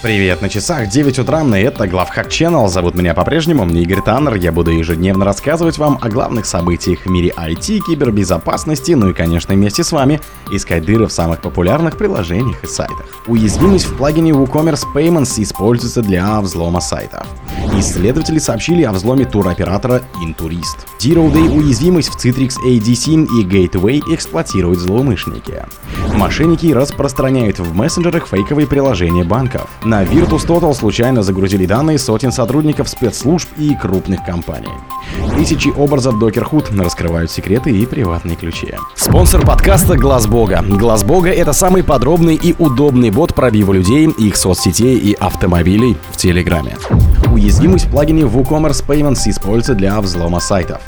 Привет, на часах 9 утра, и это Главхак Channel. Зовут меня по-прежнему Игорь Таннер. Я буду ежедневно рассказывать вам о главных событиях в мире IT, кибербезопасности, ну и, конечно, вместе с вами искать дыры в самых популярных приложениях и сайтах. Уязвимость в плагине WooCommerce Payments используется для взлома сайтов. Исследователи сообщили о взломе туроператора Intourist. Zero Day уязвимость в Citrix ADC и Gateway эксплуатируют злоумышленники. Мошенники распространяют в мессенджерах фейковые приложения банков. На Virtus Total случайно загрузили данные сотен сотрудников спецслужб и крупных компаний. Тысячи образов Docker Hood раскрывают секреты и приватные ключи. Спонсор подкаста Глаз Бога. Глаз Бога это самый подробный и удобный бот пробива людей, их соцсетей и автомобилей в Телеграме. Уязвимость в плагине WooCommerce Payments используется для взлома сайтов.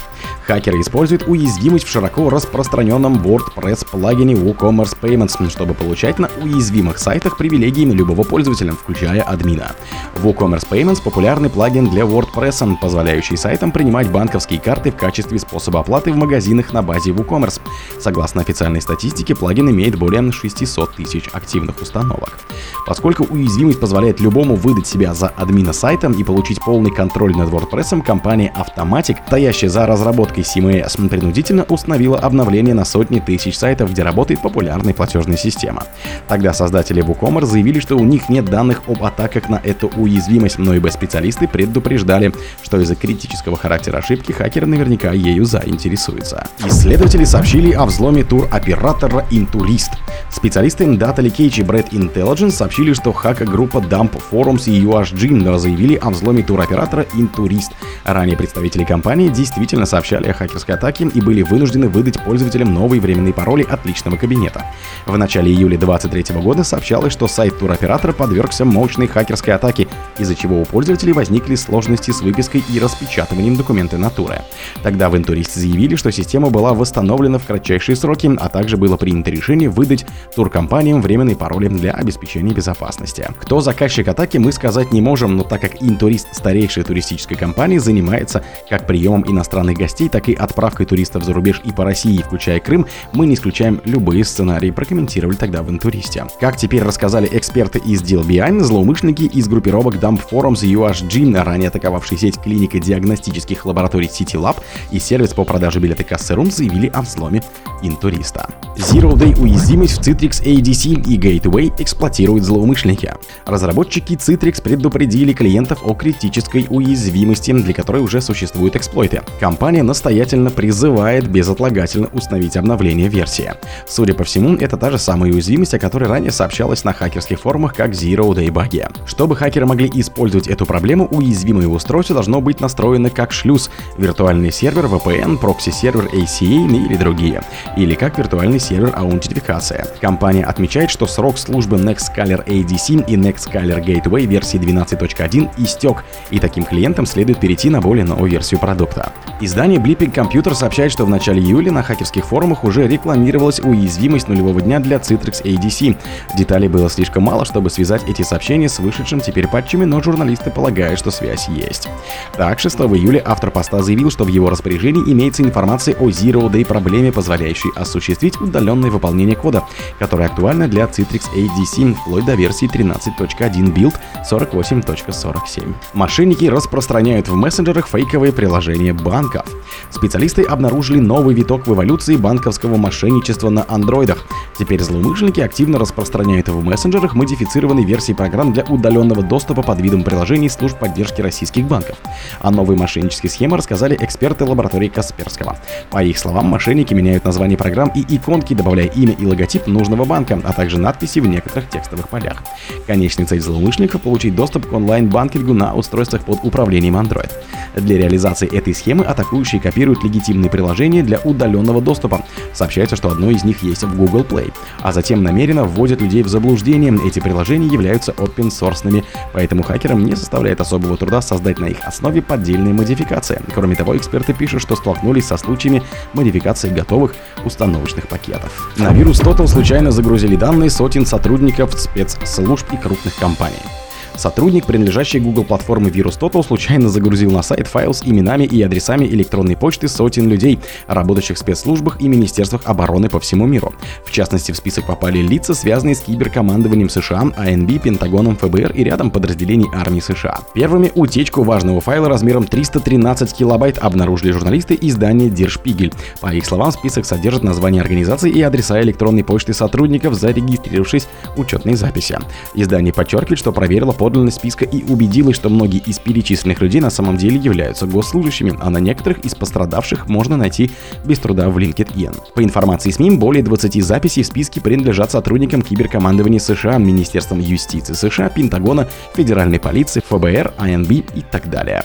Хакеры используют уязвимость в широко распространенном WordPress плагине WooCommerce Payments, чтобы получать на уязвимых сайтах привилегии любого пользователя, включая админа. WooCommerce Payments — популярный плагин для WordPress, позволяющий сайтам принимать банковские карты в качестве способа оплаты в магазинах на базе WooCommerce. Согласно официальной статистике, плагин имеет более 600 тысяч активных установок. Поскольку уязвимость позволяет любому выдать себя за админа сайта и получить полный контроль над WordPress, компания Automatic, стоящая за разработкой CMS, принудительно установила обновление на сотни тысяч сайтов, где работает популярная платежная система. Тогда создатели WooCommerce заявили, что у них нет данных об атаках на эту уязвимость, но ИБ-специалисты предупреждали, что из-за критического характера ошибки хакеры наверняка ею заинтересуются. Исследователи сообщили о взломе тур-оператора Intulist. Специалисты Data Leakage и Bread Intelligence сообщили, что хакер-группа Dump Forums и UHG заявили о взломе туроператора Intourist. Ранее представители компании действительно сообщали о хакерской атаке и были вынуждены выдать пользователям новые временные пароли от личного кабинета. В начале июля 2023 года сообщалось, что сайт туроператора подвергся мощной хакерской атаке, из-за чего у пользователей возникли сложности с выпиской и распечатыванием документа на туры. Тогда в Intourist заявили, что система была восстановлена в кратчайшие сроки, а также было принято решение выдать туркомпаниям временные пароли для обеспечения безопасности. Кто заказчик атаки, мы сказать не можем, но так как Интурист старейшая туристическая компания занимается как приемом иностранных гостей, так и отправкой туристов за рубеж и по России, включая Крым, мы не исключаем любые сценарии, прокомментировали тогда в Интуристе. Как теперь рассказали эксперты из Behind, злоумышленники из группировок Dump Forums UHG, ранее атаковавшие сеть клиник диагностических лабораторий City Lab и сервис по продаже билета кассы Room, заявили о взломе Интуриста. Zero Day уязвимость в Citrix ADC и Gateway эксплуатируют злоумышленники. Разработчики Citrix предупредили клиентов о критической уязвимости, для которой уже существуют эксплойты. Компания настоятельно призывает безотлагательно установить обновление версии. Судя по всему, это та же самая уязвимость, о которой ранее сообщалось на хакерских форумах как Zero Day баги. Чтобы хакеры могли использовать эту проблему, уязвимое устройство должно быть настроено как шлюз, виртуальный сервер, VPN, прокси-сервер ICA или другие, или как виртуальный сервер аутентификация. Компания отмечает, что срок службы NetScaler ADC и NetScaler Gateway версии 12.1 истек, и таким клиентам следует перейти на более новую версию продукта. Издание Blipping Computer сообщает, что в начале июля на хакерских форумах уже рекламировалась уязвимость нулевого дня для Citrix ADC. Деталей было слишком мало, чтобы связать эти сообщения с вышедшим теперь патчами, но журналисты полагают, что связь есть. Так, 6 июля автор поста заявил, что в его распоряжении имеется информация о Zero Day проблеме, позволяющей осуществить удаленное выполнение кода, которое актуально для Citrix ADC вплоть до версии 13.1 Build 48.47. Мошенники распространяют в мессенджерах фейковые приложения банков. Специалисты обнаружили новый виток в эволюции банковского мошенничества на андроидах. Теперь злоумышленники активно распространяют в мессенджерах модифицированные версии программ для удаленного доступа под видом приложений служб поддержки российских банков. О новой мошеннической схеме рассказали эксперты лаборатории Касперского. По их словам, мошенники меняют название программ и иконки, добавляя имя и логотип нужного банка, а также надписи в некоторых текстовых полях. Конечный цель злоумышленников — получить доступ к онлайн-банкингу на устройствах под управлением Android. Для реализации этой схемы атакующие копируют легитимные приложения для удаленного доступа. Сообщается, что одно из них есть в Google Play. А затем намеренно вводят людей в заблуждение. Эти приложения являются open source поэтому хакерам не составляет особого труда создать на их основе поддельные модификации. Кроме того, эксперты пишут, что столкнулись со случаями модификации готовых установочных пакетов. На вирус Total случайно загрузили данные сотен сотрудников спецслужб и крупных компаний. Сотрудник, принадлежащий Google платформы VirusTotal, случайно загрузил на сайт файл с именами и адресами электронной почты сотен людей, работающих в спецслужбах и министерствах обороны по всему миру. В частности, в список попали лица, связанные с киберкомандованием США, АНБ, Пентагоном, ФБР и рядом подразделений армии США. Первыми утечку важного файла размером 313 килобайт обнаружили журналисты издания Der Spiegel. По их словам, список содержит название организации и адреса электронной почты сотрудников, зарегистрировавшись учетной записи. Издание подчеркивает, что проверило подлинность списка и убедилось, что многие из перечисленных людей на самом деле являются госслужащими, а на некоторых из пострадавших можно найти без труда в LinkedIn. По информации СМИ, более 20 записей в списке принадлежат сотрудникам киберкомандования США, Министерством юстиции США, Пентагона, Федеральной полиции, ФБР, АНБ и так далее.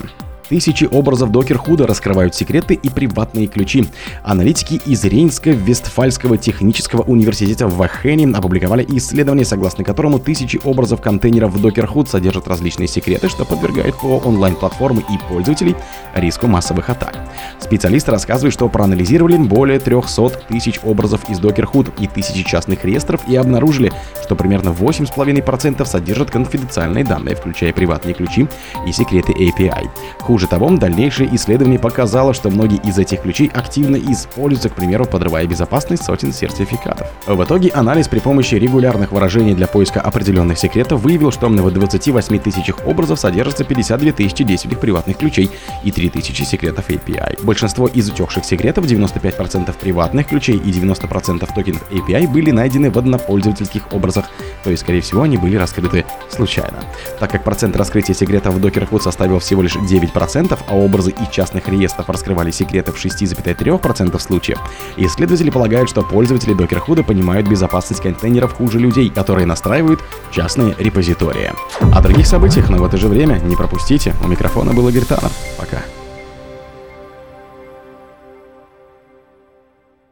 Тысячи образов докер-худа раскрывают секреты и приватные ключи. Аналитики из Рейнско-Вестфальского технического университета в Вахене опубликовали исследование, согласно которому тысячи образов контейнеров в докер-худ содержат различные секреты, что подвергает ПО онлайн-платформы и пользователей риску массовых атак. Специалисты рассказывают, что проанализировали более 300 тысяч образов из докер-худ и тысячи частных реестров и обнаружили, что примерно 8,5% содержат конфиденциальные данные, включая приватные ключи и секреты API. Хуже того, дальнейшее исследование показало, что многие из этих ключей активно используются, к примеру, подрывая безопасность сотен сертификатов. В итоге анализ при помощи регулярных выражений для поиска определенных секретов выявил, что в 28 тысячах образов содержится 52 тысячи действительных приватных ключей и 3 тысячи секретов API. Большинство из утекших секретов, 95% приватных ключей и 90% токенов API были найдены в однопользовательских образах, то есть, скорее всего, они были раскрыты случайно. Так как процент раскрытия секретов в Docker Code составил всего лишь 9%, 3%, а образы и частных реестров раскрывали секреты в 6,3% случаев, исследователи полагают, что пользователи докер-худа понимают безопасность контейнеров хуже людей, которые настраивают частные репозитории. О других событиях, но в это же время не пропустите. У микрофона был Игорь Таннер. Пока.